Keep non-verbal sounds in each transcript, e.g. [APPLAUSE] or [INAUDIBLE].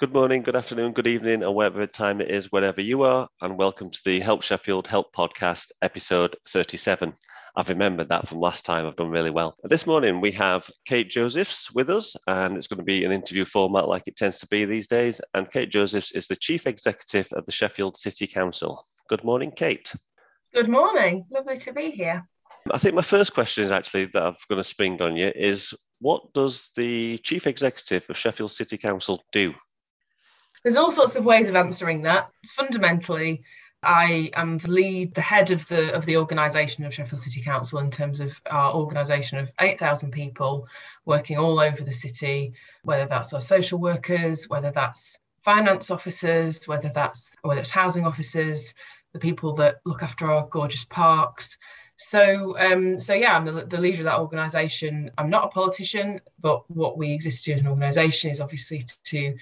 Good morning, good afternoon, good evening, or whatever time it is, wherever you are, and welcome to the Help Sheffield Help Podcast, episode 37. I've remembered that from last time. I've done really well. This morning we have Kate Josephs with us, and it's going to be an interview format like it tends to be these days. And Kate Josephs is the Chief Executive of the Sheffield City Council. Good morning, Kate. Good morning. Lovely to be here. I think my first question is actually that I'm going to spring on you is what does the Chief Executive of Sheffield City Council do? There's all sorts of ways of answering that. Fundamentally, I am the lead, the head of the of the organisation of Sheffield City Council in terms of our organisation of 8,000 people working all over the city, whether that's our social workers, whether that's finance officers, whether that's whether it's housing officers, the people that look after our gorgeous parks. So, um, so yeah, I'm the, the leader of that organisation. I'm not a politician, but what we exist to as an organisation is obviously to, to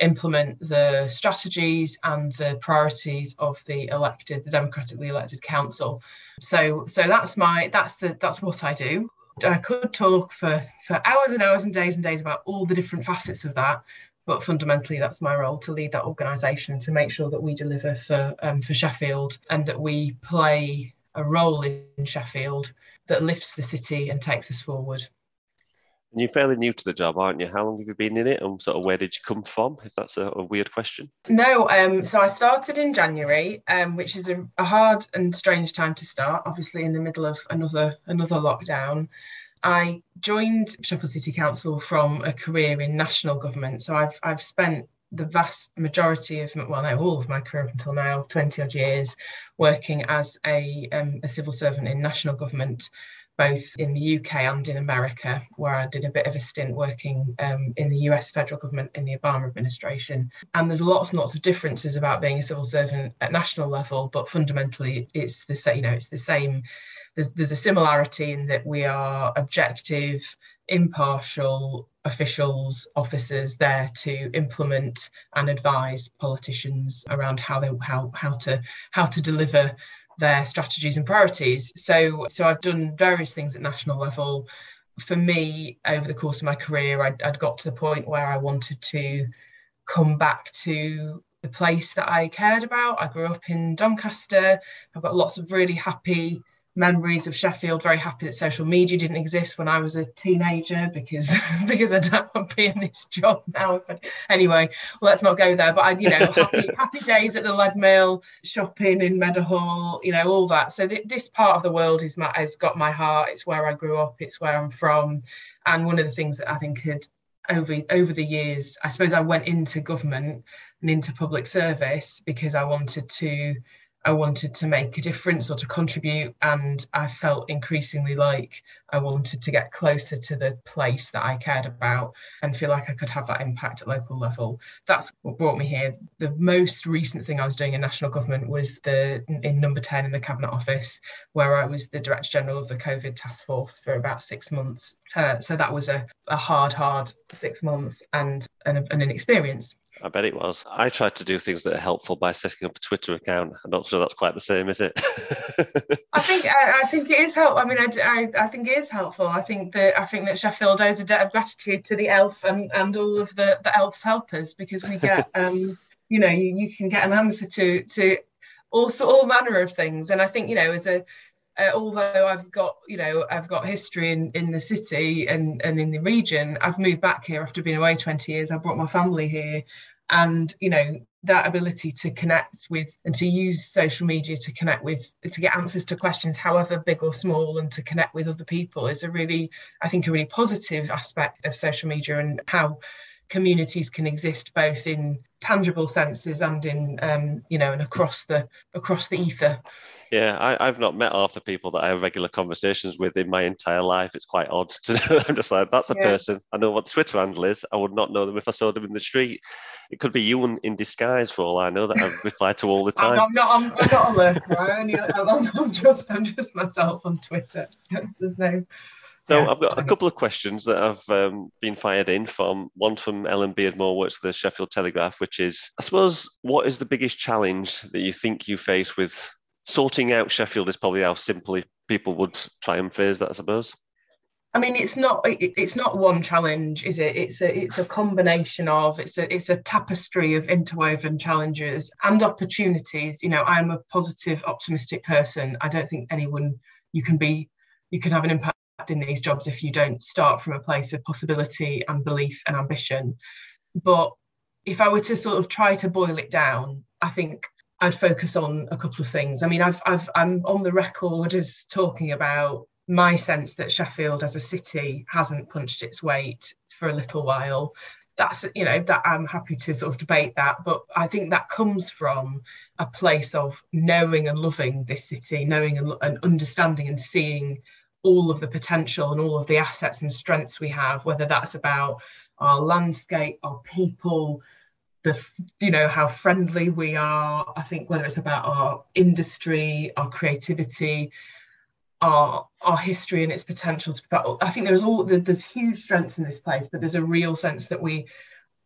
implement the strategies and the priorities of the elected, the democratically elected council. So, so that's my that's the that's what I do. I could talk for for hours and hours and days and days about all the different facets of that, but fundamentally that's my role to lead that organisation to make sure that we deliver for um, for Sheffield and that we play a role in Sheffield that lifts the city and takes us forward. And you're fairly new to the job, aren't you? How long have you been in it, and sort of where did you come from? If that's a, a weird question. No, um, so I started in January, um, which is a, a hard and strange time to start. Obviously, in the middle of another another lockdown. I joined Sheffield City Council from a career in national government. So I've I've spent the vast majority of well no all of my career up until now 20 odd years working as a, um, a civil servant in national government both in the UK and in America, where I did a bit of a stint working um, in the US federal government in the Obama administration. And there's lots and lots of differences about being a civil servant at national level, but fundamentally it's the same. You know, it's the same. There's there's a similarity in that we are objective, impartial officials, officers there to implement and advise politicians around how they how how to how to deliver their strategies and priorities. So, so I've done various things at national level. For me, over the course of my career, I'd, I'd got to the point where I wanted to come back to the place that I cared about. I grew up in Doncaster. I've got lots of really happy memories of Sheffield. Very happy that social media didn't exist when I was a teenager because [LAUGHS] because I don't want to be in this job now. But anyway, well, let's not go there. But I, you know, happy, [LAUGHS] happy days at the Leadmill, shopping in Meadowhall, you know, all that. So th- this part of the world is my has got my heart. It's where I grew up. It's where I'm from. And one of the things that I think had over over the years, I suppose I went into government and into public service because I wanted to I wanted to make a difference or to contribute. And I felt increasingly like I wanted to get closer to the place that I cared about and feel like I could have that impact at local level. That's what brought me here. The most recent thing I was doing in national government was the in number 10 in the Cabinet Office, where I was the Director General of the COVID Task Force for about six months. Uh, so that was a, a hard, hard six months and, and, and an experience. I bet it was. I tried to do things that are helpful by setting up a Twitter account. I'm not sure that's quite the same, is it? I think I, I, think it is helpful. I mean, I, I, I, think it is helpful. I think that I think that Sheffield owes a debt of gratitude to the elf and, and all of the the elf's helpers because we get [LAUGHS] um you know you, you can get an answer to to also all manner of things. And I think you know as a uh, although I've got, you know, I've got history in, in the city and, and in the region, I've moved back here after being away 20 years. I brought my family here. And, you know, that ability to connect with and to use social media to connect with, to get answers to questions, however big or small, and to connect with other people is a really, I think, a really positive aspect of social media and how communities can exist both in tangible senses and in um, you know and across the across the ether. Yeah I, have not met half the people that i have regular conversations with in my entire life. It's quite odd to [LAUGHS] know. I'm just like that's a yeah. person. I know what the twitter handle is. I would not know them if i saw them in the street. It could be you in, disguise for all i know that i [LAUGHS] reply to all the time. I'm not i'm, I'm not a lurker. I I'm, just i'm just myself on twitter. [LAUGHS] There's no so yeah, I've got a couple of questions that have um, been fired in from one from Ellen Beardmore, works for the Sheffield Telegraph, which is, I suppose, what is the biggest challenge that you think you face with sorting out Sheffield? Is probably how simply people would try and phrase that, I suppose. I mean, it's not it, it's not one challenge, is it? It's a it's a combination of it's a it's a tapestry of interwoven challenges and opportunities. You know, I'm a positive, optimistic person. I don't think anyone you can be you can have an impact in these jobs if you don't start from a place of possibility and belief and ambition. But if I were to sort of try to boil it down, I think I'd focus on a couple of things. I mean, I've, I've I'm on the record as talking about my sense that Sheffield as a city hasn't punched its weight for a little while. That's you know that I'm happy to sort of debate that, but I think that comes from a place of knowing and loving this city, knowing and, and understanding and seeing all of the potential and all of the assets and strengths we have, whether that's about our landscape, our people, the you know how friendly we are. I think whether it's about our industry, our creativity, our our history and its potential to but I think there's all there's huge strengths in this place, but there's a real sense that we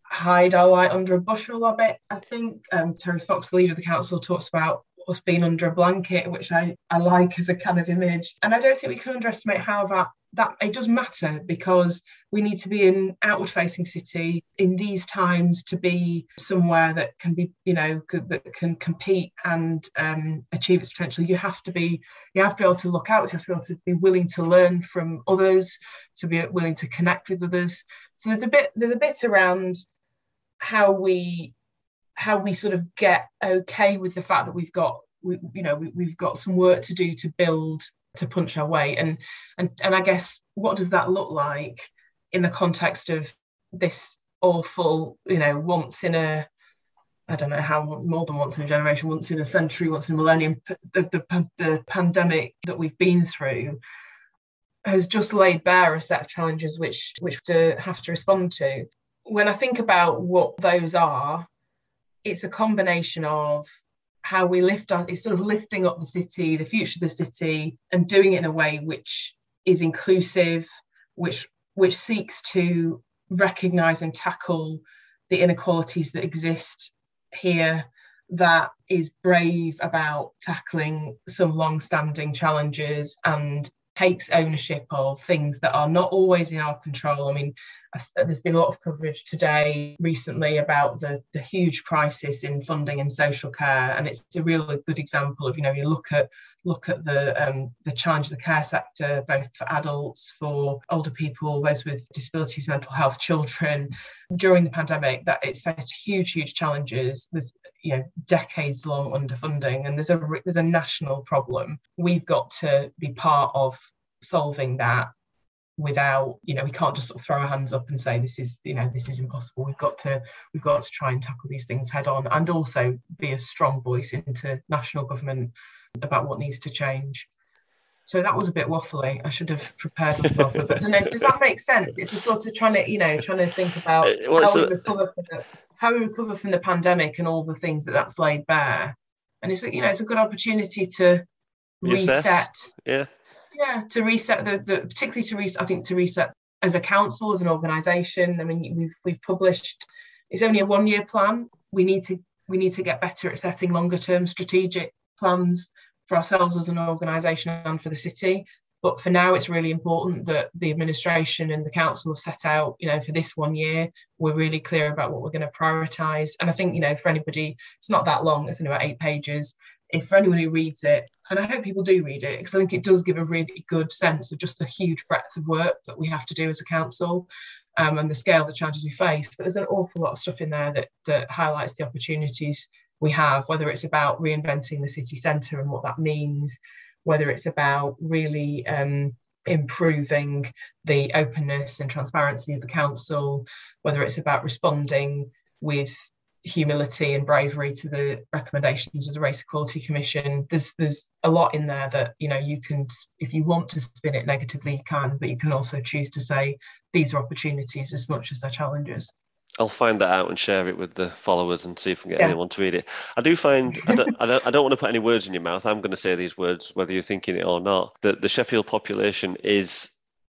hide our light under a bushel a bit. I think um, Terry Fox, the leader of the council, talks about us being under a blanket, which I, I like as a kind of image. And I don't think we can underestimate how that that it does matter because we need to be an outward facing city in these times to be somewhere that can be you know that can compete and um, achieve its potential you have to be you have to be able to look out you have to be able to be willing to learn from others to be willing to connect with others so there's a bit there's a bit around how we how we sort of get okay with the fact that we've got we, you know we, we've got some work to do to build to punch our weight and and and i guess what does that look like in the context of this awful you know once in a i don't know how more than once in a generation once in a century once in a millennium the, the, the pandemic that we've been through has just laid bare a set of challenges which which to have to respond to. When i think about what those are it's a combination of how we lift our it's sort of lifting up the city the future of the city and doing it in a way which is inclusive which which seeks to recognize and tackle the inequalities that exist here that is brave about tackling some long-standing challenges and takes ownership of things that are not always in our control. I mean, there's been a lot of coverage today recently about the, the huge crisis in funding in social care, and it's a really good example of you know you look at look at the um, the challenge of the care sector, both for adults, for older people, those with disabilities, mental health, children. During the pandemic, that it's faced huge, huge challenges. There's you know decades long underfunding, and there's a there's a national problem. We've got to be part of solving that without you know we can't just sort of throw our hands up and say this is you know this is impossible. We've got to we've got to try and tackle these things head on and also be a strong voice into national government about what needs to change. So that was a bit waffly. I should have prepared myself but I don't know. Does that make sense? It's a sort of trying to you know trying to think about [LAUGHS] well, how we recover from the how we recover from the pandemic and all the things that that's laid bare. And it's you know it's a good opportunity to reset. Yeah. Yeah to reset the, the particularly to reset i think to reset as a council as an organization. I mean we've we've published it's only a one year plan. We need to we need to get better at setting longer term strategic plans for ourselves as an organization and for the city but for now it's really important that the administration and the council have set out you know for this one year we're really clear about what we're going to prioritize and i think you know for anybody it's not that long it's only about eight pages if for anyone who reads it, and I hope people do read it, because I think it does give a really good sense of just the huge breadth of work that we have to do as a council um, and the scale of the challenges we face. But there's an awful lot of stuff in there that, that highlights the opportunities we have, whether it's about reinventing the city centre and what that means, whether it's about really um, improving the openness and transparency of the council, whether it's about responding with humility and bravery to the recommendations of the Race Equality Commission. There's there's a lot in there that you know you can, if you want to spin it negatively, you can, but you can also choose to say these are opportunities as much as they're challenges. I'll find that out and share it with the followers and see if I can get yeah. anyone to read it. I do find I don't, I don't, I don't want to put any words in your mouth. I'm going to say these words whether you're thinking it or not. That the Sheffield population is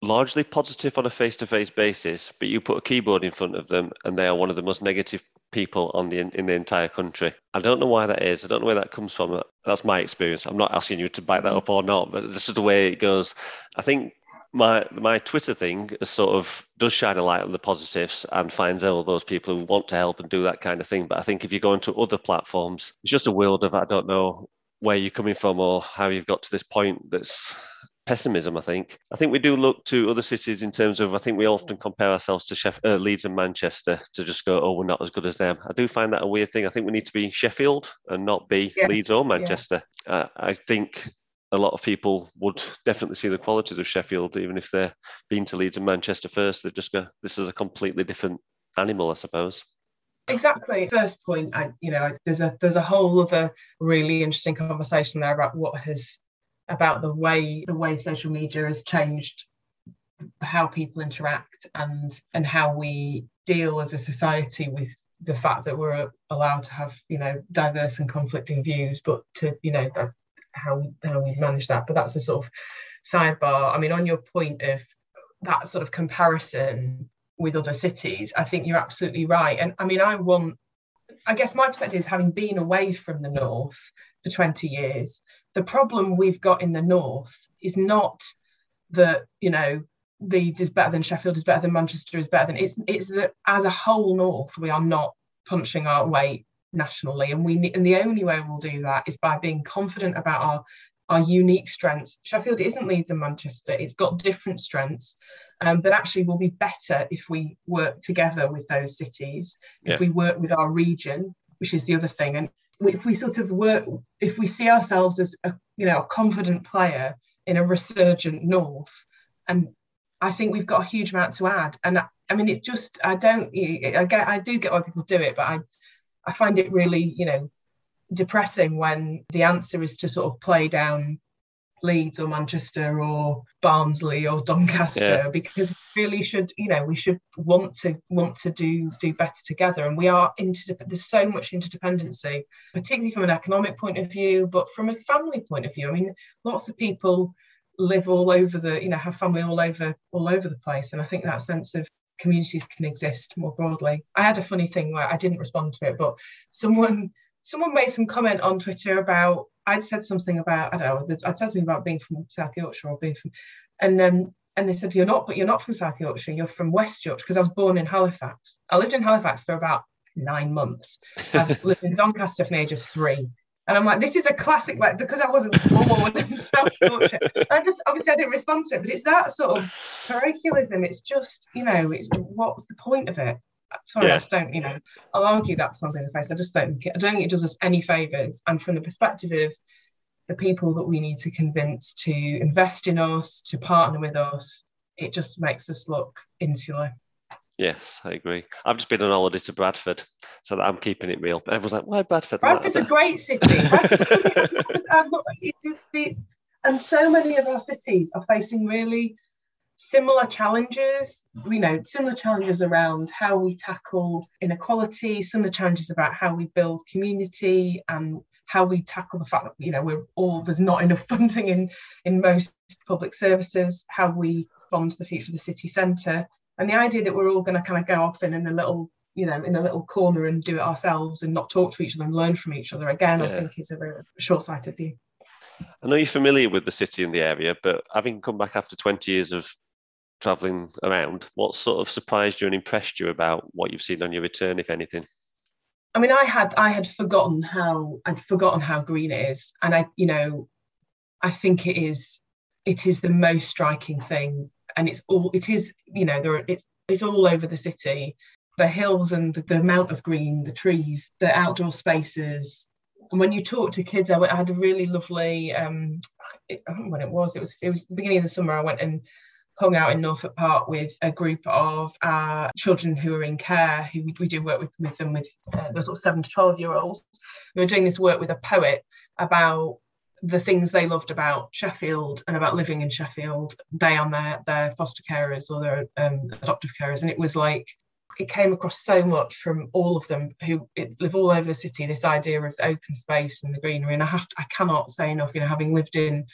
largely positive on a face-to-face basis, but you put a keyboard in front of them and they are one of the most negative people on the in the entire country. I don't know why that is. I don't know where that comes from. That's my experience. I'm not asking you to back that up or not, but this is the way it goes. I think my my Twitter thing sort of does shine a light on the positives and finds all those people who want to help and do that kind of thing. But I think if you go into other platforms, it's just a world of I don't know where you're coming from or how you've got to this point that's pessimism, I think. I think we do look to other cities in terms of, I think we often compare ourselves to Sheff- uh, Leeds and Manchester to just go, oh, we're not as good as them. I do find that a weird thing. I think we need to be Sheffield and not be yeah. Leeds or Manchester. Yeah. Uh, I think a lot of people would definitely see the qualities of Sheffield, even if they've been to Leeds and Manchester first. They just go, this is a completely different animal, I suppose. Exactly. First point, I, you know, there's a there's a whole other really interesting conversation there about what has about the way the way social media has changed how people interact and and how we deal as a society with the fact that we're allowed to have you know diverse and conflicting views but to you know how how we've managed that but that's a sort of sidebar. I mean on your point of that sort of comparison with other cities i think you're absolutely right. And i mean i want i guess my perspective is having been away from the north for 20 years the problem we've got in the north is not that you know Leeds is better than Sheffield is better than Manchester is better than it's it's that as a whole north we are not punching our weight nationally and we and the only way we'll do that is by being confident about our our unique strengths Sheffield isn't Leeds and Manchester it's got different strengths um, but actually we'll be better if we work together with those cities yeah. if we work with our region which is the other thing and if we sort of work, if we see ourselves as a you know a confident player in a resurgent North, and I think we've got a huge amount to add. And I, I mean, it's just I don't I get I do get why people do it, but I I find it really you know depressing when the answer is to sort of play down Leeds or Manchester or Barnsley or Doncaster yeah. because we really should you know we should want to want to do do better together. And we are into there's so much interdependency particularly from an economic point of view but from a family point of view. I mean lots of people live all over the you know have family all over all over the place. And I think that sense of communities can exist more broadly. I had a funny thing where I didn't respond to it but someone someone made some comment on Twitter about I'd said something about I don't know I'd said something about being from South Yorkshire or being from and um and they said you're not but you're not from South Yorkshire you're from West Yorkshire because I was born in Halifax. I lived in Halifax for about nine months. I lived in Doncaster from the age of three and I'm like this is a classic like because I wasn't born in [LAUGHS] South Yorkshire I just obviously I didn't respond to it but it's that sort of parochialism it's just you know it's what's the point of it sorry, yeah. I just don't, you know, I'll argue that's something in the face. I just don't, I don't think it does us any favours. And from the perspective of the people that we need to convince to invest in us, to partner with us, it just makes us look insular. Yes, I agree. I've just been on holiday to Bradford, so that I'm keeping it real. Everyone's like, "Why Bradford?" Bradford's a great [LAUGHS] city. [LAUGHS] and so many of our cities are facing really similar challenges, you know, similar challenges around how we tackle inequality, similar challenges about how we build community and how we tackle the fact that you know we're all there's not enough [LAUGHS] funding in in most public services, how we fund the future of the city centre, and the idea that we're all going to kind of go off in, in a little you know in a little corner and do it ourselves and not talk to each other and learn from each other again, yeah. I think is a very short-sighted view. I know you're familiar with the city and the area, but having come back after 20 years of traveling around, what sort of surprised you and impressed you about what you've seen on your return, if anything? I mean, I had I had forgotten how I'd forgotten how green it is, and I, you know, I think it is it is the most striking thing, and it's all it is. You know, there it's it's all over the city, the hills and the, the amount of green, the trees, the outdoor spaces, and when you talk to kids, I, I had a really lovely. Um, I don't know when it was. It was it was the beginning of the summer. I went and hung out in Norfolk Park with a group of our children who are in care, who we, we do work with, with them with uh, those sort of seven to 12 year olds. We were doing this work with a poet about the things they loved about Sheffield and about living in Sheffield, they and their, their foster carers or their um, adoptive carers. And it was like, it came across so much from all of them who live all over the city, this idea of the open space and the greenery. And I have to, I cannot say enough, you know, having lived in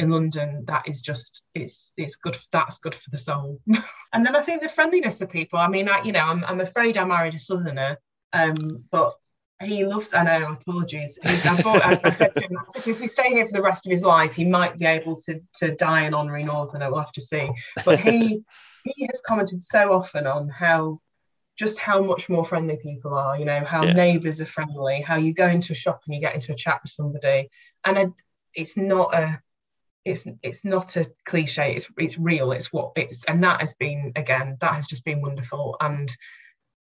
in London, that is just it's it's good. That's good for the soul. [LAUGHS] and then I think the friendliness of people. I mean, I you know, I'm I'm afraid I married a Southerner, um, but he loves. I know. Apologies. I, bought, I, I, said to him, I said to him, if we stay here for the rest of his life, he might be able to to die an honorary Northerner. We'll have to see. But he [LAUGHS] he has commented so often on how just how much more friendly people are. You know how yeah. neighbours are friendly. How you go into a shop and you get into a chat with somebody, and I, it's not a it's it's not a cliche it's it's real it's what it's and that has been again that has just been wonderful and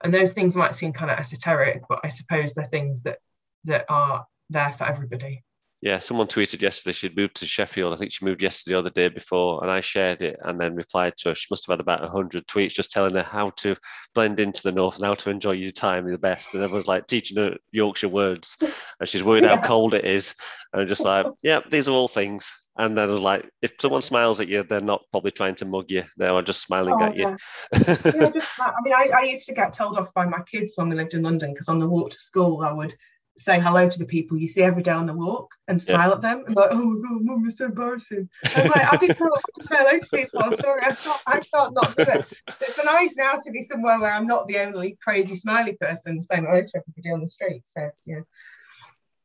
and those things might seem kind of esoteric but i suppose they're things that that are there for everybody yeah someone tweeted yesterday she'd moved to sheffield i think she moved yesterday or the day before and i shared it and then replied to her she must have had about 100 tweets just telling her how to blend into the north and how to enjoy your time the best and everyone's like teaching her yorkshire words and she's worried yeah. how cold it is and I'm just like yeah these are all things and then like, if someone smiles at you, they're not probably trying to mug you. They are just smiling oh, at you. yeah, just, I mean, I, I, used to get told off by my kids when we lived in London because on the walk to school, I would say hello to the people you see every day on the walk and smile yeah. at them and like, oh my god, mum, it's so embarrassing. I'm like, I didn't know to say hello to people. I'm sorry, I can't, I can't not do it. So it's nice now to be somewhere where I'm not the only crazy smiley person saying hello to everybody on the street. So yeah.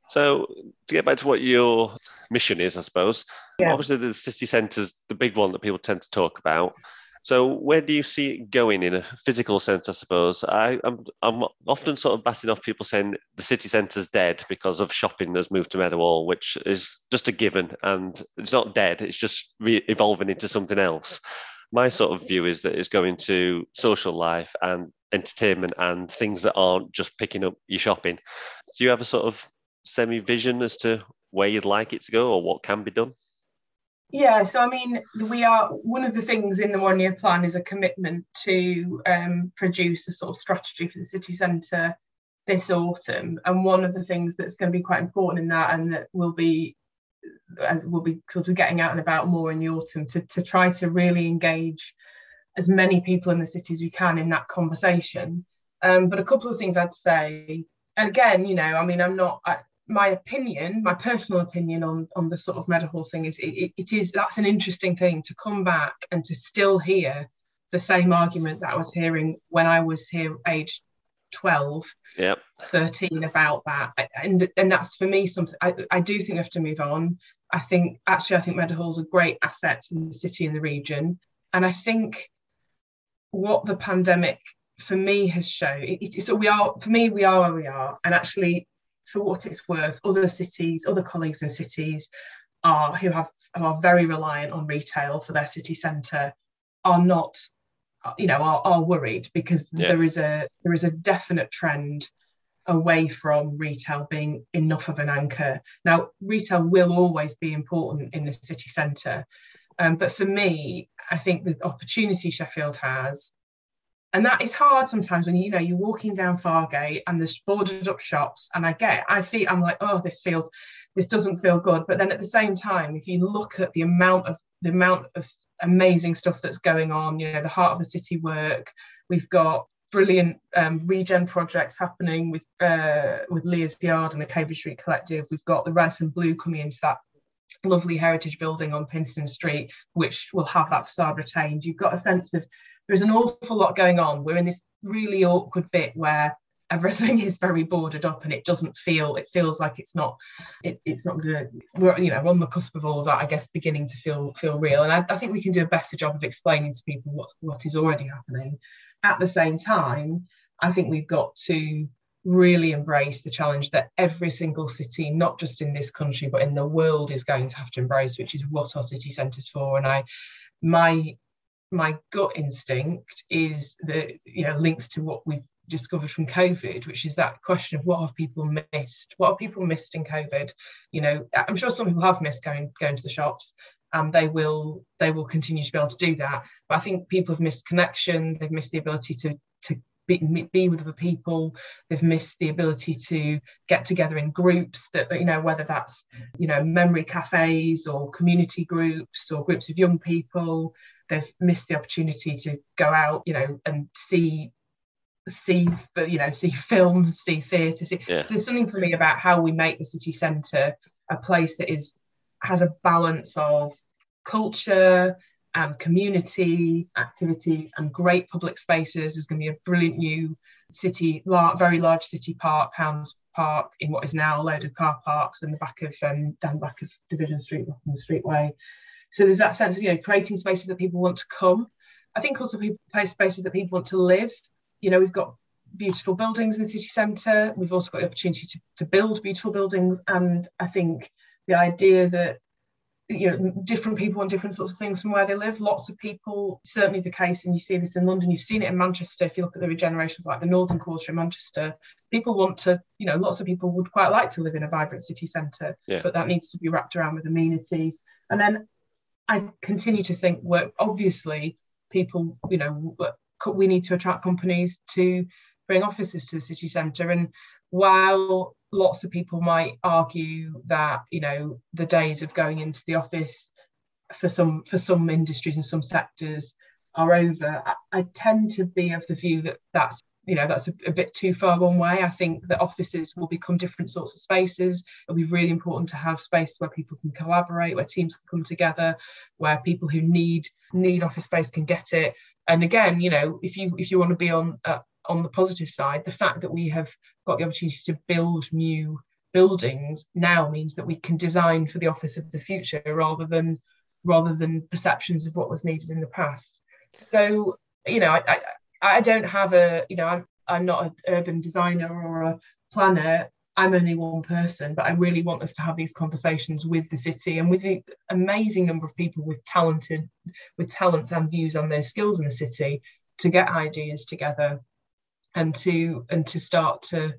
So to get back to what your mission is, I suppose, yeah. obviously the city centre's the big one that people tend to talk about. So where do you see it going in a physical sense? I suppose I, am I'm, I'm often sort of batting off people saying the city centre's dead because of shopping has moved to Meadowhall, which is just a given, and it's not dead. It's just re- evolving into something else. My sort of view is that it's going to social life and entertainment and things that aren't just picking up your shopping. Do you have a sort of semi vision as to where you'd like it to go or what can be done? Yeah, so I mean, we are one of the things in the one year plan is a commitment to um, produce a sort of strategy for the city centre this autumn. And one of the things that's going to be quite important in that and that will be we'll be sort of getting out and about more in the autumn to, to try to really engage as many people in the city as we can in that conversation. Um, but a couple of things I'd say, and again, you know, I mean, I'm not, my opinion, my personal opinion on on the sort of Meadowhall thing is it, it is that's an interesting thing to come back and to still hear the same argument that I was hearing when I was here age 12 yep. 13 about that. And and that's for me something I, I do think we have to move on. I think actually I think Meadowhall's a great asset to the city and the region. And I think what the pandemic for me has shown it, it, so we are for me we are where we are. And actually for what it's worth, other cities, other colleagues in cities are who have who are very reliant on retail for their city centre are not, you know, are, are worried because yeah. there is a there is a definite trend away from retail being enough of an anchor. Now, retail will always be important in the city centre. Um, but for me, I think the opportunity Sheffield has and that is hard sometimes when you know you're walking down Fargate and there's boarded up shops and I get I feel I'm like oh this feels this doesn't feel good. But then at the same time if you look at the amount of the amount of amazing stuff that's going on you know the heart of the city work we've got brilliant um, regen projects happening with uh, with Leah's Yard and the Cambridge Street Collective. We've got the Radisson Blu coming into that lovely heritage building on Pinstone Street which will have that facade retained. You've got a sense of there's an awful lot going on. We're in this really awkward bit where everything [LAUGHS] is very boarded up and it doesn't feel it feels like it's not it, it's not gonna we're you know on the cusp of all of that i guess beginning to feel feel real. And I, I, think we can do a better job of explaining to people what what is already happening. At the same time i think we've got to really embrace the challenge that every single city not just in this country but in the world is going to have to embrace which is what our city centres for. And i my my gut instinct is that you know links to what we've discovered from COVID, which is that question of what have people missed? What have people missed in COVID? You know, I'm sure some people have missed going going to the shops, and they will they will continue to be able to do that. But I think people have missed connection. They've missed the ability to to be, be with other people. They've missed the ability to get together in groups that you know whether that's you know memory cafes or community groups or groups of young people they've missed the opportunity to go out, you know, and see see you know see [LAUGHS] films see theatre see yeah. so there's something for me about how we make the city centre a place that is has a balance of culture and community activities and great public spaces there's going to be a brilliant new city, very large city park, Pounds Park, in what is now a load of car parks in the back of um, down the back of Division Street, Rockingham Streetway. So there's that sense of you know creating spaces that people want to come. I think also people spaces that people want to live. You know, we've got beautiful buildings in the city centre. We've also got the opportunity to, to build beautiful buildings, and I think the idea that you know different people want different sorts of things from where they live lots of people certainly the case and you see this in london you've seen it in manchester if you look at the regeneration of like the northern quarter in manchester people want to you know lots of people would quite like to live in a vibrant city centre yeah. but that needs to be wrapped around with amenities and then i continue to think work obviously people you know we need to attract companies to bring offices to the city centre and while lots of people might argue that you know the days of going into the office for some for some industries and some sectors are over I, I tend to be of the view that that's you know that's a, a, bit too far one way. I think that offices will become different sorts of spaces. It'll be really important to have spaces where people can collaborate where teams can come together where people who need need office space can get it. And again you know if you if you want to be on uh, on the positive side, the fact that we have got the opportunity to build new buildings now means that we can design for the office of the future rather than rather than perceptions of what was needed in the past. So, you know, I, I, I don't have a, you know, I'm, I'm not an urban designer or a planner. I'm only one person, but I really want us to have these conversations with the city and with the amazing number of people with talented, with talents and views on their skills in the city to get ideas together and to and to start to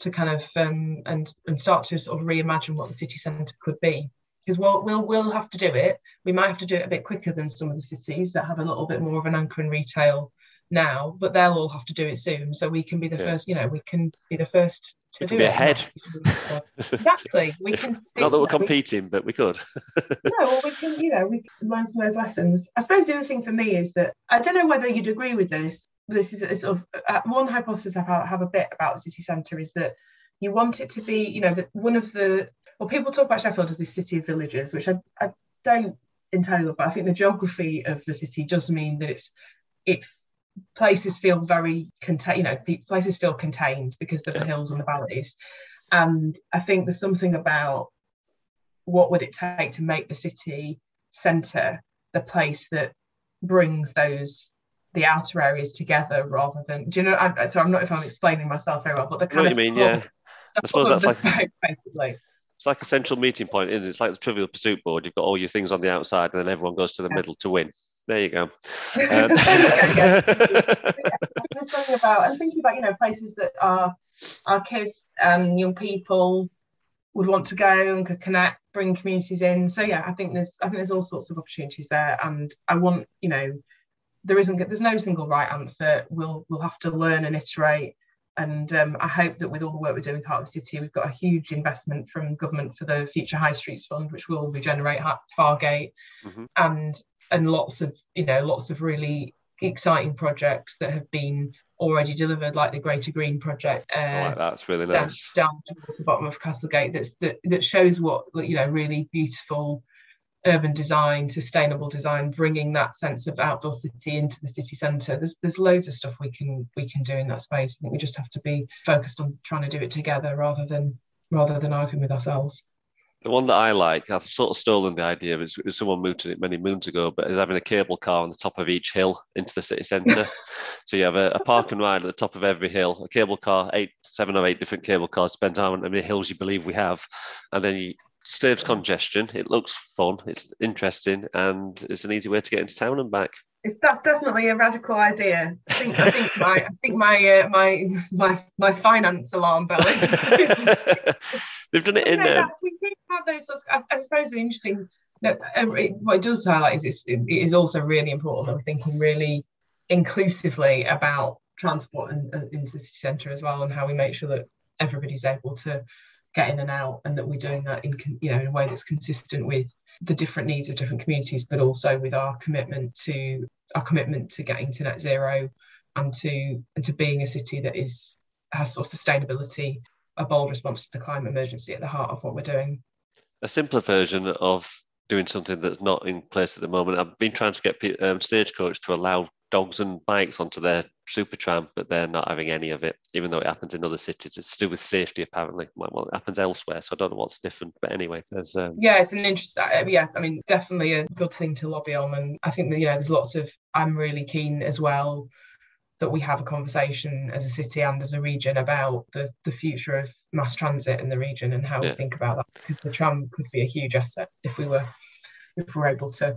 to kind of um, and and start to sort of reimagine what the city centre could be. Because we'll, we'll we'll have to do it. We might have to do it a bit quicker than some of the cities that have a little bit more of an anchor in retail now but they'll all have to do it soon. So we can be the yeah. first you know we can be the first to we do be it. ahead. [LAUGHS] Exactly. [LAUGHS] We can not that we're competing we, but we could. [LAUGHS] No well we can you know we can learn some of those lessons. I suppose the other thing for me is that i don't know whether you'd agree with this this is a sort of uh, one hypothesis I have a bit about the city centre is that you want it to be, you know, that one of the well, people talk about Sheffield as the city of villages, which I, I don't entirely, but I think the geography of the city does mean that it's it places feel very contained, you know, places feel contained because of the hills and the valleys. And I think there's something about what would it take to make the city centre the place that brings those the outer areas together rather than do you know I, so i'm not if i'm explaining myself very well but the kind what of you mean yeah. i suppose that's like spokes, basically it's like a central meeting point is it's like the trivial pursuit board. You've got all your things on the outside and then everyone goes to the yeah. middle to win. There you go. [LAUGHS] [LAUGHS] Um, yeah, [LAUGHS] there's something about i'm thinking about you know places that are our kids and young people would want to go and could connect bring communities in. So yeah i think there's i think there's all sorts of opportunities there and i want you know there isn't there's no single right answer. We'll we'll have to learn and iterate. And um, I hope that with all the work we're doing in Cardiff City, we've got a huge investment from government for the Future High Streets Fund, which will regenerate Fargate, mm-hmm. and and lots of you know lots of really exciting projects that have been already delivered, like the Grey to Green project. Uh, like that's really nice. Down, down towards the bottom of Castlegate. That's that that shows what you know really beautiful urban design, sustainable design, bringing that sense of outdoor city into the city centre. There's there's loads of stuff we can we can do in that space. I think we just have to be focused on trying to do it together rather than rather than arguing with ourselves. The one that I like, I've sort of stolen the idea of it. Someone moved to it many moons ago, but is having a cable car on the top of each hill into the city centre. [LAUGHS] so you have a, a, park and ride at the top of every hill, a cable car, eight, seven or eight different cable cars, depends on how many hills you believe we have, and then you saves congestion. It looks fun. It's interesting, and it's an easy way to get into town and back. It's, that's definitely a radical idea. I think, I think my I think my uh, my my my finance alarm bell is. [LAUGHS] They've done it in. No, um... we do have those. I, I suppose the interesting. No, it, what it does highlight is it's, it is also really important that we're thinking really inclusively about transport and, uh, into the city centre as well, and how we make sure that everybody's able to get in and out, and that we're doing that in you know in a way that's consistent with the different needs of different communities, but also with our commitment to our commitment to getting to net zero and to and to being a city that is has sort of sustainability, a bold response to the climate emergency at the heart of what we're doing. A simpler version of doing something that's not in place at the moment. I've been trying to get um, Stagecoach to allow dogs and bikes onto their Supertram, but they're not having any of it, even though it happens in other cities. It's to do with safety, apparently. Well, it happens elsewhere, so I don't know what's different. But anyway, there's um... yeah, it's an interesting. Uh, yeah, I mean, definitely a good thing to lobby on, and I think that you know, there's lots of. I'm really keen as well that we have a conversation as a city and as a region about the the future of mass transit in the region and how yeah. we think about that because the tram could be a huge asset if we were if we're able to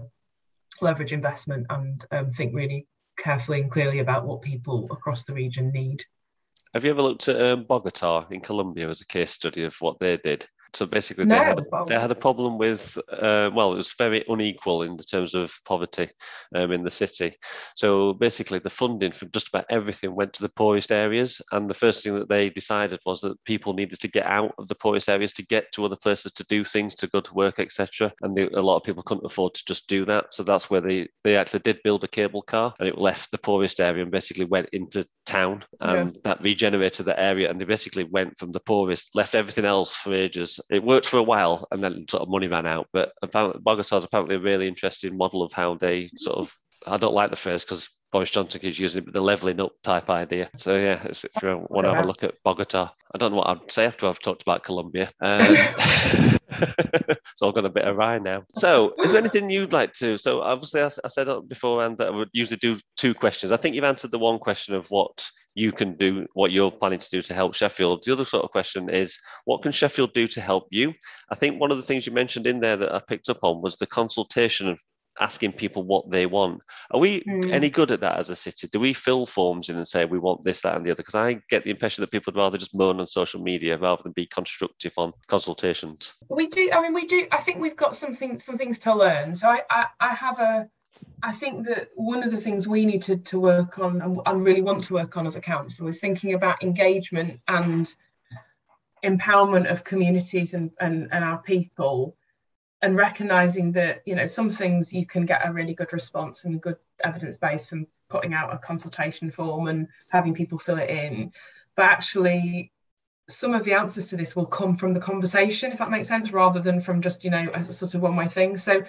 leverage investment and um, think really carefully and clearly about what people across the region need. Have you ever looked at um, Bogota in Colombia as a case study of what they did? So basically, no, they, had, they had a problem with, uh, well, it was very unequal in terms of poverty um, in the city. So basically, the funding for just about everything went to the poorest areas. And the first thing that they decided was that people needed to get out of the poorest areas to get to other places to do things, to go to work, etc. And they, a lot of people couldn't afford to just do that. So that's where they, they actually did build a cable car and it left the poorest area and basically went into town. And yeah. that regenerated the area. And they basically went from the poorest, left everything else for ages it worked for a while and then sort of money ran out. But Bogota is apparently a really interesting model of how they sort of, I don't like the phrase because Boris Johnson is using it, but the levelling up type idea. So yeah, if you want to have a look at Bogota, I don't know what I'd say after I've talked about Colombia. Um, [LAUGHS] [LAUGHS] so I've got a bit of rhyme now. So is there anything you'd like to? So obviously I, I said beforehand that I would usually do two questions. I think you've answered the one question of what you can do, what you're planning to do to help Sheffield. The other sort of question is, what can Sheffield do to help you? I think one of the things you mentioned in there that I picked up on was the consultation of asking people what they want. Are we mm. any good at that as a city? Do we fill forms in and say we want this, that, and the other? Because I get the impression that people would rather just moan on social media rather than be constructive on consultations. We do. I mean, we do. I think we've got something, some things to learn. So I, I, I have a I think that one of the things we need to, to work on and, and really want to work on as a council is thinking about engagement and empowerment of communities and, and, and our people and recognizing that you know some things you can get a really good response and good evidence base from putting out a consultation form and having people fill it in. But actually some of the answers to this will come from the conversation if that makes sense rather than from just you know a sort of one way thing. So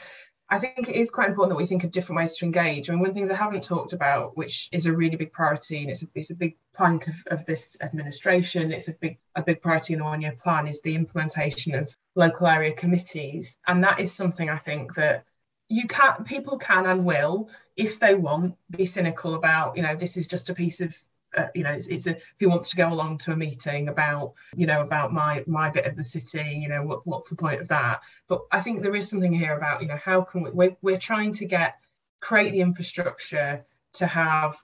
I think it is quite important that we think of different ways to engage. I mean, one of the things I haven't talked about, which is a really big priority, and it's a, it's a big plank of, of this administration, it's a big a big priority in the one-year plan, is the implementation of local area committees, and that is something I think that you can people can and will, if they want, be cynical about. You know, this is just a piece of uh, you know, it's, it's, a who wants to go along to a meeting about, you know, about my my bit of the city. You know, what, what's the point of that? But I think there is something here about, you know, how can we? We're, we're trying to get create the infrastructure to have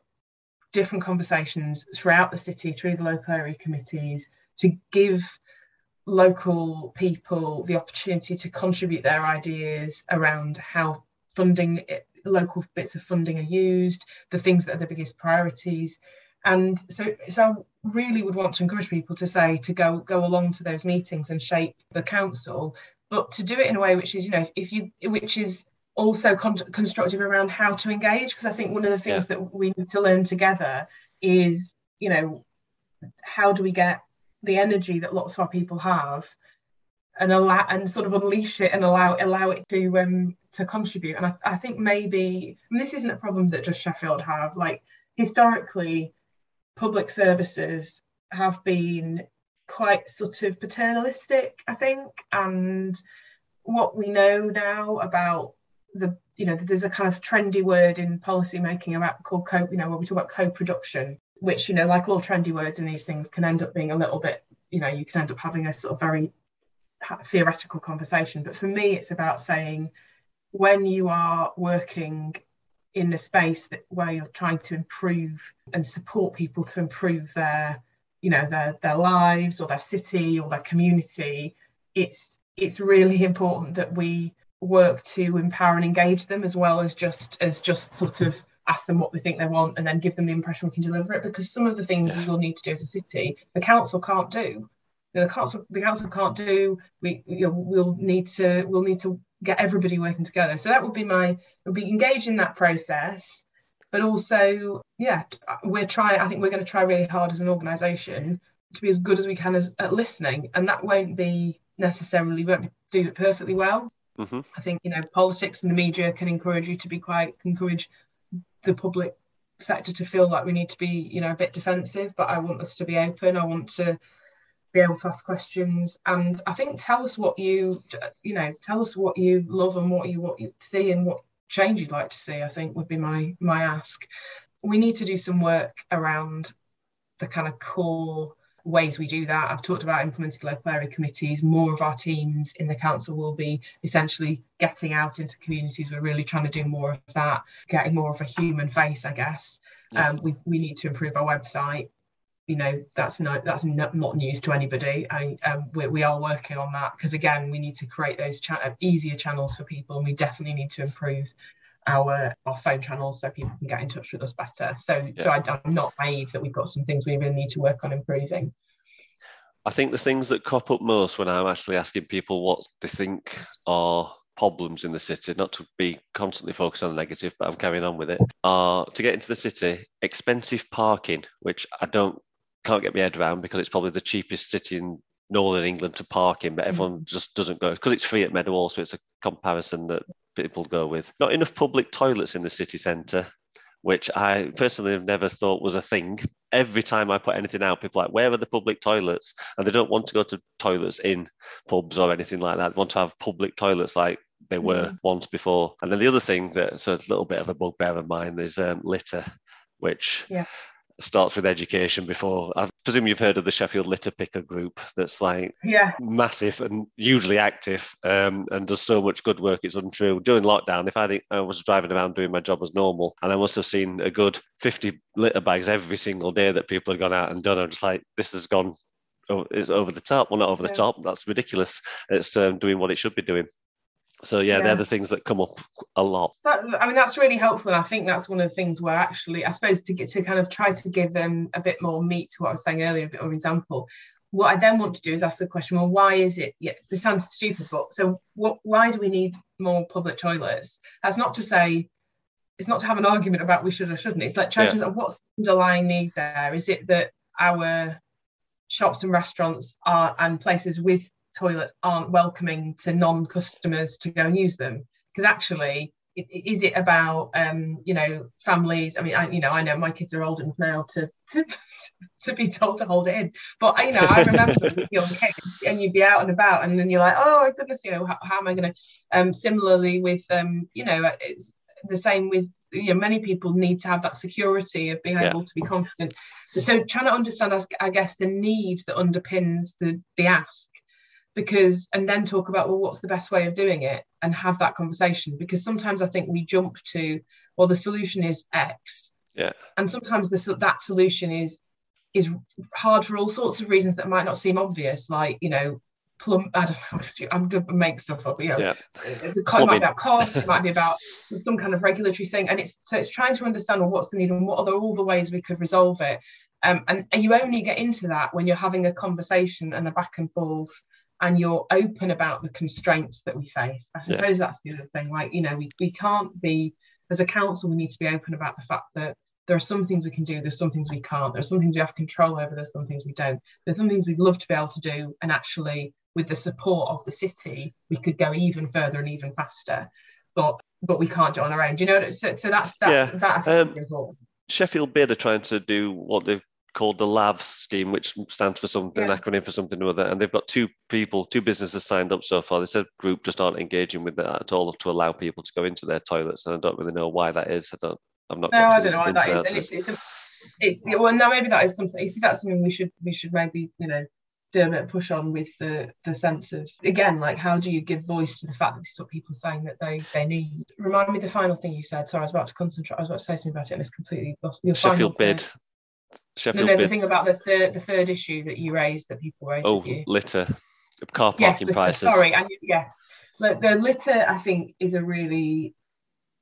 different conversations throughout the city through the local area committees to give local people the opportunity to contribute their ideas around how funding local bits of funding are used the things that are the biggest priorities and so so I really would want to encourage people to say to go go along to those meetings and shape the council but to do it in a way which is you know if you which is also con- constructive around how to engage because i think one of the things yeah. that we need to learn together is you know how do we get the energy that lots of our people have and allow and sort of unleash it and allow allow it to um to contribute and i, I think maybe this isn't a problem that just sheffield have like historically public services have been quite sort of paternalistic, I think. And what we know now about the, you know, there's a kind of trendy word in policy making about called co, you know, when we talk about co-production, which, you know, like all trendy words in these things can end up being a little bit, you know, you can end up having a sort of very theoretical conversation. But for me, it's about saying when you are working in a space that where you're trying to improve and support people to improve their you know their their lives or their city or their community it's it's really important that we work to empower and engage them as well as just as just sort of ask them what they think they want and then give them the impression we can deliver it because some of the things yeah. you'll need to do as a city the council can't do the council the council can't do we you know, we'll need to we'll need to get everybody working together. So that would be my would be engage in that process, but also yeah, we're trying. I think we're going to try really hard as an organisation to be as good as we can as at listening, and that won't be necessarily won't do it perfectly well. Mm-hmm. I think you know politics and the media can encourage you to be quite encourage the public sector to feel like we need to be, you know, a bit defensive, but I want us to be open. I want to be able to ask questions and I think tell us what you you know, tell us what you love and what you want to see and what change you'd like to see, I think would be my my ask. We need to do some work around the kind of core ways we do that. I've talked about implementing local area committees. More of our teams in the council will be essentially getting out into communities. We're really trying to do more of that, getting more of a human face, I guess. Yeah. Um, we, we need to improve our website. You know, that's not that's not, not news to anybody. I, um, we, we are working on that because again, we need to create those cha- easier channels for people, and we definitely need to improve our our phone channels so people can get in touch with us better. So yeah. so I, am not naive that we've got some things we really need to work on improving. I think the things that crop up most when I'm actually asking people what they think are problems in the city, not to be constantly focused on the negative, but I'm carrying on with it, are to get into the city, expensive parking, which I don't can't get my head around because it's probably the cheapest city in northern England to park in, but mm. everyone mm. just doesn't go because it's free at Meadowhall, so it's a comparison that people go with. Not enough public toilets in the city centre, which I personally have never thought was a thing. Every time I put anything out, people are like, where are the public toilets? And they don't want to go to toilets in pubs or anything like that. They want to have public toilets like they were mm. once before. And then the other thing that's a little bit of a bugbear of mine is um, litter, which yeah starts with education before. I presume you've heard of the Sheffield Litter Picker group that's like yeah. massive and hugely active um, and does so much good work. It's untrue. During lockdown, if I, think I was driving around doing my job as normal and I must have seen a good 50 litter bags every single day that people had gone out and done, I'm just like, this has gone it's over the top. Well, not over the top. That's ridiculous. It's um, doing what it should be doing. So yeah, yeah, they're the things that come up a lot. That, I mean, that's really helpful, and I think that's one of the things where actually, I suppose, to get to kind of try to give them a bit more meat to what I was saying earlier, a bit more example. What I then want to do is ask the question: Well, why is it? Yeah, this sounds stupid, but so what? Why do we need more public toilets? That's not to say it's not to have an argument about we should or shouldn't. It's like trying yeah. to what's the underlying need there? Is it that our shops and restaurants are and places with toilets aren't welcoming to non-customers to go and use them. Because actually is it about um, you know families? I mean I, you know i know my kids are old enough now to, [LAUGHS] to to be told to hold it in. But you know i remember [LAUGHS] young kids and you'd be out and about and then you're like oh my goodness you know how, how am i going to um similarly with um you know it's the same with you know many people need to have that security of being yeah. able to be confident. So trying to understand i guess the need that underpins the the ask because and then talk about well what's the best way of doing it and have that conversation. Because sometimes i think we jump to well the solution is x. Yeah. And sometimes the, that solution is is hard for all sorts of reasons that might not seem obvious like you know plum i don't know [LAUGHS] i'm going to make stuff up you know yeah. the it might be about cost it might be about some kind of regulatory thing. And it's so it's trying to understand well, what's the need and what are the, all the ways we could resolve it? Um, and you only get into that when you're having a conversation and a back and forth and you're open about the constraints that we face. I suppose yeah. that's the other thing. Like, you know, we, we can't be, as a council, we need to be open about the fact that there are some things we can do, there's some things we can't, there's some things we have control over, there's some things we don't. There's some things we'd love to be able to do, and actually, with the support of the city, we could go even further and even faster. But but we can't do it on our own. Do you know? So, so that's that. Yeah. That um, important. Sheffield Bid are trying to do what they've called the LAVS scheme, which stands for something, yeah. an acronym for something or other. And they've got two people, two businesses signed up so far. They said group just aren't engaging with that at all to allow people to go into their toilets. And I don't really know why that is. I don't, I'm not. No, I don't know why that is. And it's, it's, a, it's, well, now maybe that is something, you see, that's something we should, we should maybe, you know, do a bit push on with the the sense of again like how do you give voice to the fact that this is what people are saying that they they need remind me the final thing you said sorry i was about to concentrate i was about to say something about it and it's completely lost your sheffield bid Sheffield. No, no, the thing about the third, the third issue that you raised, that people raised. Oh, litter, car parking yes, prices. Sorry, and yes, but the litter, I think, is a really,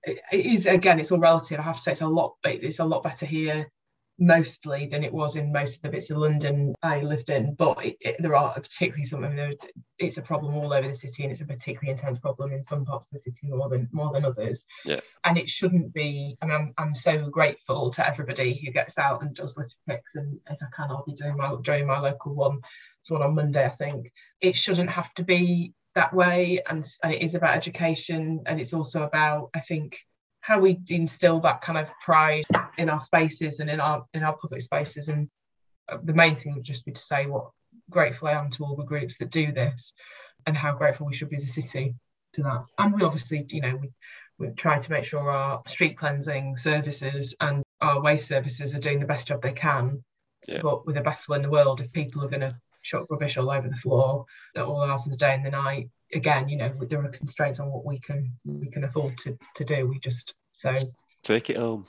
it is again, it's all relative. I have to say, it's a lot, it's a lot better here mostly than it was in most of the bits of London I lived in. But it, it, there are particularly some. I mean, it's a problem all over the city, and it's a particularly intense problem in some parts of the city more than more than others. Yeah. And it shouldn't be. I mean, I'm, I'm so grateful to everybody who gets out and does litter picks, and if I can, I'll be doing my joining my local one. It's one on Monday, I think. It shouldn't have to be that way, and and it is about education, and it's also about I think how we instill that kind of pride in our spaces and in our in our public spaces and the main thing would just be to say what grateful I am to all the groups that do this and how grateful we should be as a city to that. And we obviously, you know, we, we try to make sure our street cleansing services and our waste services are doing the best job they can. Yeah. But with the best will in the world, if people are going to chuck rubbish all over the floor at all hours of the day and the night, again, you know, there are constraints on what we can we can afford to to do. We just so take it home.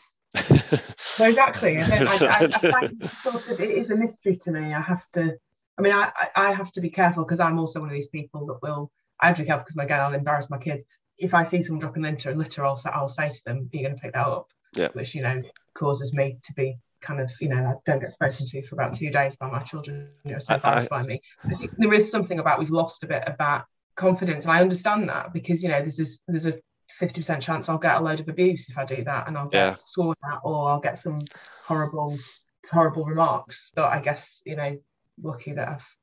well, exactly. [LAUGHS] I, I, I, I sort of it is a mystery to me. I have to. I mean, I I have to be careful because I'm also one of these people that will. I have to be careful because again, I'll embarrass my kids. If I see someone dropping litter, litter, I'll I'll say to them, "You're you going to pick that up?" Yeah. Which you know causes me to be kind of, you know, I don't get spoken to for about two days by my children, you know, so embarrassed by me. I think there is something about we've lost a bit of that confidence, and I understand that because you know there's this there's a 50% chance I'll get a load of abuse if I do that and I'll get yeah. sworn at or I'll get some horrible horrible remarks. But I guess, you know, lucky that I've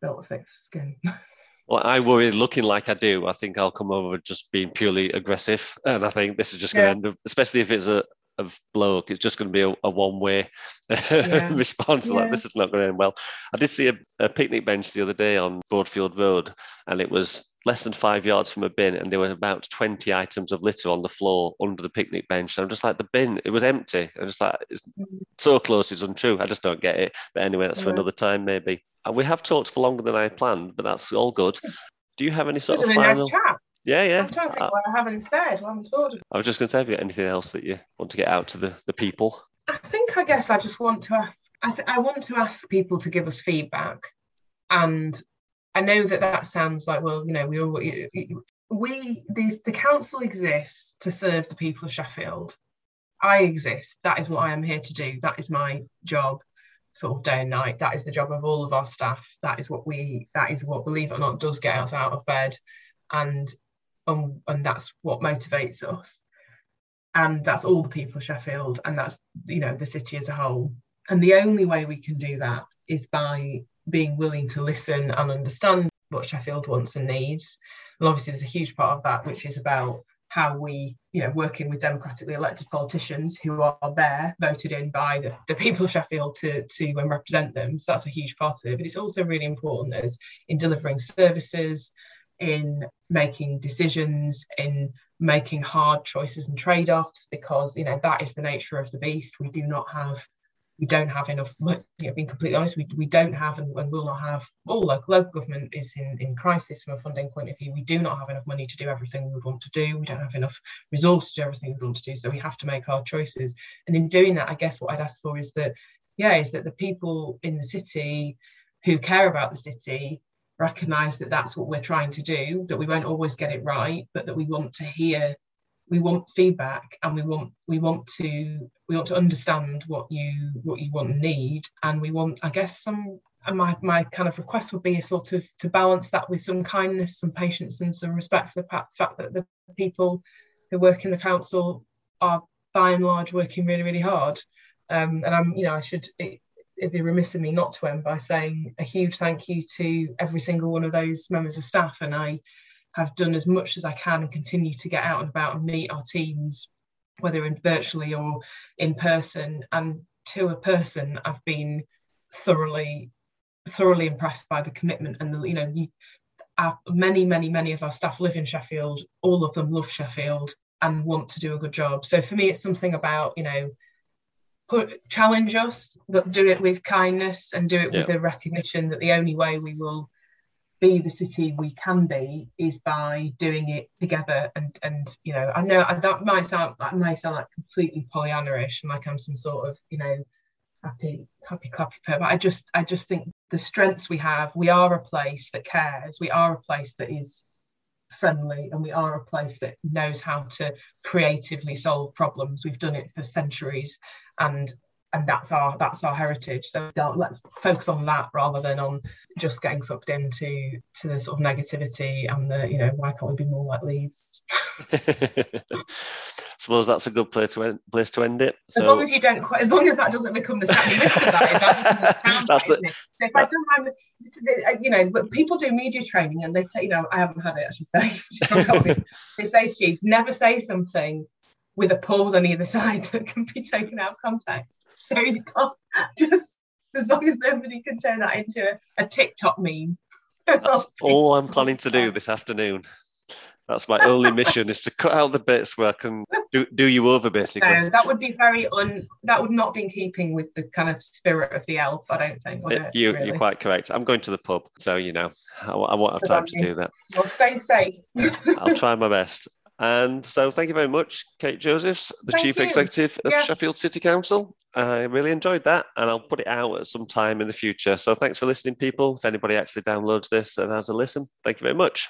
built a thick skin. [LAUGHS] well, I worry looking like I do. I think I'll come over just being purely aggressive. And I think this is just going to end up, especially if it's a, of bloke. It's just going to be a, a one way [LAUGHS] yeah. response. Yeah. Like this is not going to end well. I did see a, a, picnic bench the other day on Broadfield Road, and it was less than five yards from a bin, and there were about twenty items of litter on the floor under the picnic bench. And I'm just like, the bin, it was empty. I'm just like, it's so close, it's untrue. I just don't get it. But anyway, that's yeah. for another time maybe. And we have talked for longer than I planned, but that's all good. Do you have any sort of final? Nice yeah, yeah. I'm trying to think uh, what I haven't said. What I haven't told. I was just going to say, have you got anything else that you want to get out to the, the people? I think, I guess, I just want to ask. I th- I want to ask people to give us feedback, and I know that that sounds like, well, you know, we all we these the council exists to serve the people of Sheffield. I exist. That is what I am here to do. That is my job, sort of day and night. That is the job of all of our staff. That is what we. That is what, believe it or not, does get us out of bed, and and, and that's what motivates us and that's all the people of sheffield and that's you know the city as a whole and the only way we can do that is by being willing to listen and understand what sheffield wants and needs and obviously there's a huge part of that which is about how we, you know, working with democratically elected politicians who are there, voted in by the, the people of Sheffield to, to um, represent them. So that's a huge part of it. But it's also really important as in delivering services, in making decisions, in making hard choices and trade-offs, because you know that is the nature of the beast. We do not have we don't have enough you know, being completely honest we, we don't have and, and will not have all local, local government is in, in crisis from a funding point of view. We do not have enough money to do everything we would want to do. We don't have enough resources to do everything we want to do. So we have to make hard choices. And in doing that i guess what i'd ask for is that yeah is that the people in the city who care about the city recognize that that's what we're trying to do that we won't always get it right but that we want to hear we want feedback and we want we want to we want to understand what you what you want and need. And we want i guess some and my, my kind of request would be a sort of to balance that with some kindness some patience and some respect for the fact that the people who work in the council are by and large working really really hard. Um, and i'm you know i should it, it'd be remiss of me not to end by saying a huge thank you to every single one of those members of staff. And I have done as much as I can and continue to get out and about and meet our teams, whether in virtually or in person. And to a person, I've been thoroughly, thoroughly impressed by the commitment and the, you know, you, our, many, many, many of our staff live in Sheffield. All of them love Sheffield and want to do a good job. So for me, it's something about, you know, put challenge us, but do it with kindness and do it with the recognition that the only way we will be the city we can be is by doing it together and and you know I know that might sound that might sound like completely Pollyanna-ish and like I'm some sort of you know happy happy clappy but I just I just think the strengths we have we are a place that cares we are a place that is friendly and we are a place that knows how to creatively solve problems. We've done it for centuries and and that's our that's our heritage. So let's focus on that rather than on just getting sucked into to the sort of negativity and the you know why can't we be more like leeds? [LAUGHS] Suppose that's a good place to end, place to end it. So, as long as you don't quite as long as that doesn't become the sound list of that is that [LAUGHS] sound that's the, so if I don't have uh, you know people do media training and they say you know I haven't had it I should say [LAUGHS] they say to you never say something with a pause on either [LAUGHS] side that can be taken out of context. So you can't [LAUGHS] just as long as nobody can turn that into a, a TikTok meme. That's [LAUGHS] all I'm planning to do this afternoon. That's my only mission is to cut out the bits where I can do, do you over basically. No, that would be very un that would not be in keeping with the kind of spirit of the elf, I don't think. Would uh, it, you, really? You're quite correct. I'm going to the pub, so you know, I, I won't have time to do that. Well, stay safe. I'll try my best. And so, thank you very much, Kate Josephs, the Thank Chief you. Executive of Yeah. Sheffield City Council. I really enjoyed that, and I'll put it out at some time in the future. So, thanks for listening, people. If anybody actually downloads this and has a listen, thank you very much.